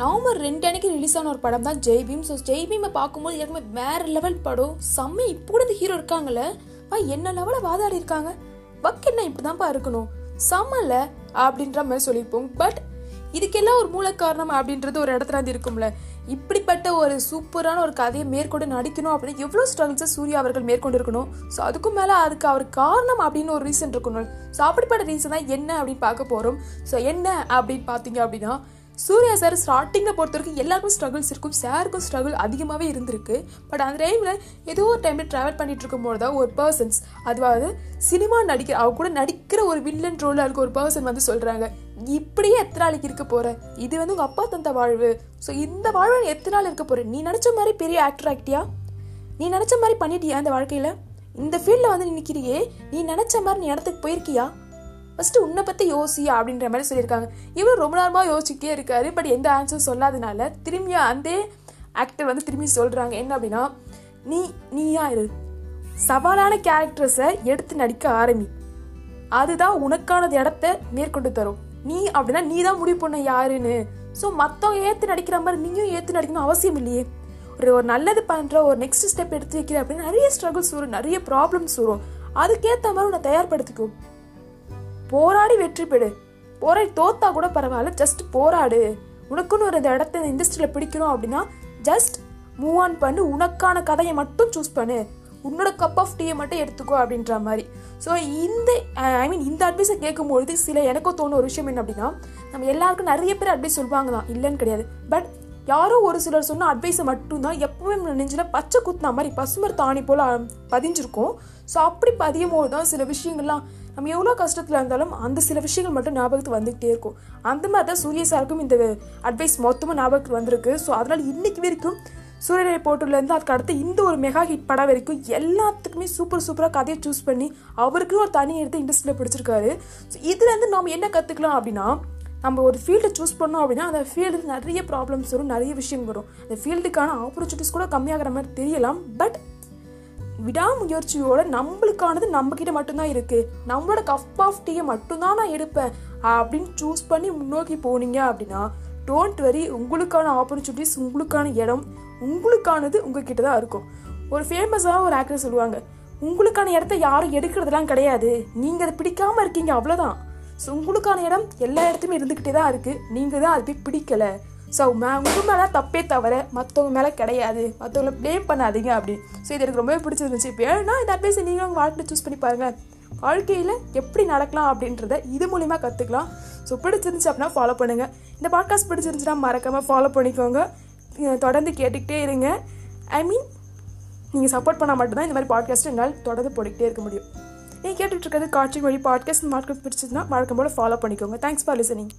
November ரெண்டு அன்னைக்கு release ஆன ஒரு படம் தான் ஜெய்பீம் ஸோ ஜெய்பீமை பார்க்கும்போது ஏற்கனவே வேற லெவல் படம். செம்ம இப்போ கூட இந்த ஹீரோ இருக்காங்கல்ல. பா என்ன லெவலில் வாதாடி இருக்காங்க? பக் என்ன இப்படிதான்ப்பா இருக்கணும்? செம்மல்ல அப்படின்ற மாதிரி சொல்லியிருப்போம். பட் இதுக்கெல்லாம் ஒரு மூல காரணம் அப்படின்றது ஒரு இடத்துல வந்து இருக்கும்ல. இப்படிப்பட்ட ஒரு சூப்பரான ஒரு கதையை மேற்கொண்டு நடிக்கணும் அப்படின்னு எவ்வளோ ஸ்ட்ரகிள்ஸை சூர்யா அவர்கள் மேற்கொண்டு இருக்கணும் ஸோ அதுக்கும் மேலே அதுக்கு அவர் காரணம் அப்படின்னு ஒரு ரீசன் இருக்கணும். ஸோ அப்படிப்பட்ட ரீசன் தான் என்ன அப்படின்னு பார்க்க போகிறோம் ஸோ என்ன அப்படின்னு பார்த்தீங்க அப்படின்னா சூர்யா சார் ஸ்டார்டிங்கில் பொறுத்த வரைக்கும் எல்லாருக்கும் ஸ்ட்ரகிள்ஸ் இருக்கும். சாருக்கும் ஸ்ட்ரகிள் அதிகமாகவே இருந்திருக்கு. பட் அந்த டைமில் ஏதோ ஒரு டைமில் ட்ராவல் பண்ணிட்டு இருக்கும்போது தான் ஒரு பர்சன்ஸ் அதுவாவது சினிமா நடிக்கிற அவ கூட நடிக்கிற ஒரு வில்லன் ரோலில் இருக்க ஒரு பர்சன் வந்து சொல்கிறாங்க இப்படியே எத்தனை நாளைக்கு இருக்க போற? இது வந்து உங்கள் அப்பா தந்த வாழ்வு. ஸோ இந்த வாழ்வு எத்தனை நாள் இருக்க போற? நீ நினச்ச மாதிரி பெரிய ஆக்டர் ஆக்டியா நீ நினச்ச மாதிரி பண்ணிட்டியா இந்த வாழ்க்கையில்? இந்த ஃபீல்டில் வந்து நிற்கிறியே நீ நினச்ச மாதிரி நீ இடத்துக்கு போயிருக்கியா? ஃபஸ்ட்டு உன்னை பற்றி யோசி அப்படின்ற மாதிரி சொல்லியிருக்காங்க. இவர் ரொம்ப நேரமாக யோசிச்சுட்டே இருக்காரு. பட் எந்த ஆன்சர் சொல்லாதனால திரும்பி அந்த ஆக்டர் வந்து திரும்பி சொல்கிறாங்க என்ன அப்படின்னா நீ நீயா இரு. சவாலான கேரக்டர்ஸை எடுத்து நடிக்க ஆரம்பி. அதுதான் உனக்கானது இடத்த மேற்கொண்டு தரும். நீ அப்படின்னா நீ தான் முடிவு பண்ண யாருன்னு. ஸோ மற்றவங்க ஏற்று நடிக்கிற மாதிரி நீயும் ஏற்று நடிக்கணும் அவசியம் இல்லையே. ஒரு ஒரு நல்லது பண்ணுற ஒரு நெக்ஸ்ட் ஸ்டெப் எடுத்து வைக்கிற அப்படின்னு நிறைய ஸ்ட்ரகிள்ஸ் வரும். நிறைய ப்ராப்ளம்ஸ் வரும். அதுக்கேற்ற மாதிரி உன்னை தயார்படுத்திக்கும் போராடி வெற்றி பெறு. போராடி தோத்தா கூட பரவாயில்ல ஜஸ்ட் போராடு. உனக்குன்னு ஒரு இந்த இடத்த இந்த இண்டஸ்ட்ரியில் பிடிக்கணும் அப்படின்னா ஜஸ்ட் மூவ் ஆன் பண்ணு. உனக்கான கதையை மட்டும் சூஸ் பண்ணு. உன்னோட கப் ஆஃப் டீயை மட்டும் எடுத்துக்கோ அப்படின்ற மாதிரி. ஸோ இந்த ஐ மீன் இந்த அட்வைஸை கேட்கும்பொழுது சில எனக்கும் தோணும் ஒரு விஷயம் என்ன அப்படின்னா நம்ம எல்லாருக்கும் நிறைய பேர் அட்வைஸ் சொல்லுவாங்க தான் இல்லைன்னு கிடையாது. பட் யாரோ ஒரு சிலர் சொன்ன அட்வைஸை மட்டும்தான் எப்பவுமே நம்ம நெஞ்சில் பச்சை குத்துனா மாதிரி பசுமர் தாணி போல் பதிஞ்சிருக்கும். ஸோ அப்படி பதியும் போது தான் சில விஷயங்கள்லாம் நம்ம எவ்வளோ கஷ்டத்தில் இருந்தாலும் அந்த சில விஷயங்கள் மட்டும் ஞாபகத்துக்கு வந்துகிட்டே இருக்கும். அந்த மாதிரி தான் சூரிய சாருக்கும் இந்த அட்வைஸ் மொத்தமாக ஞாபகத்துக்கு வந்திருக்கு. ஸோ அதனால் இன்னைக்கு வரைக்கும் சூரியனை போட்டுலேருந்து அதுக்கு அடுத்து இந்த ஒரு மெகா ஹிட் படம் வரைக்கும் எல்லாத்துக்குமே சூப்பர் சூப்பராக கதையை சூஸ் பண்ணி அவருக்கு ஒரு தனி எடுத்து இண்டஸ்ட்ரியில் பிடிச்சிருக்காரு. ஸோ இதுலேருந்து நம்ம என்ன கற்றுக்கலாம் அப்படின்னா நம்ம ஒரு ஃபீல்டை சூஸ் பண்ணோம் அப்படின்னா அந்த ஃபீல்டு நிறைய ப்ராப்ளம்ஸ் வரும் நிறைய விஷயம் வரும். அந்த ஃபீல்டுக்கான ஆப்பர்ச்சுனிட்டிஸ் கூட கம்மியாகிற மாதிரி தெரியலாம். பட் விடாமுயற்சியோட நம்மளுக்கானது நம்மக்கிட்ட மட்டும்தான் இருக்குது நம்மளோட கப் ஆஃப் டீயை மட்டும்தான் நான் எடுப்பேன். அப்படின்னு சூஸ் பண்ணி முன்னோக்கி போனீங்க அப்படின்னா டோன்ட் வரி உங்களுக்கான ஆப்பர்ச்சுனிட்டிஸ் உங்களுக்கான இடம் உங்களுக்கானது உங்ககிட்ட தான் இருக்கும். ஒரு ஃபேமஸான ஒரு ஆக்டர் சொல்லுவாங்க உங்களுக்கான இடத்த யாரும் எடுக்கிறதுலாம் கிடையாது. நீங்கள் அதை பிடிக்காம இருக்கீங்க அவ்வளோதான் ஸோ உங்களுக்கான இடம் எல்லா இடத்துலையும் இருந்துக்கிட்டே தான் இருக்குது நீங்கள் தான் அது போய் பிடிக்கலை. ஸோ உங்கள் மேலே தப்பே தவிர மற்றவங்க மேலே கிடையாது. மற்றவங்கள ப்ளேம் பண்ணாதீங்க அப்படின்னு ஸோ இது எனக்கு ரொம்பவே பிடிச்சிருந்துச்சு. இப்போ ஏன்னா இந்த அட்வைஸை நீங்கள் உங்கள் வாழ்க்கையில் சூஸ் பண்ணி பாருங்கள் வாழ்க்கையில் எப்படி நடக்கலாம் அப்படின்றத இது மூலிமா கற்றுக்கலாம் ஸோ பிடிச்சிருந்துச்சு அப்படின்னா ஃபாலோ பண்ணுங்கள் இந்த பாட்காஸ்ட் பிடிச்சிருந்துச்சுன்னா மறக்காமல் ஃபாலோ பண்ணிக்கோங்க. தொடர்ந்து கேட்டுக்கிட்டே இருங்க. ஐ மீன் நீங்கள் சப்போர்ட் பண்ணால் மட்டும்தான் இந்த மாதிரி பாட்காஸ்ட் என்னால் தொடர்ந்து போட்டுக்கிட்டே இருக்க முடியும். நீங்கள் கேட்டுட்ருக்கிறது காட்சி வழி பாட்காஸ்ட் மார்க்கெட் பிடிச்சதுன்னா வழக்கம் போல் ஃபாலோ பண்ணிக்கோங்க. Thanks for listening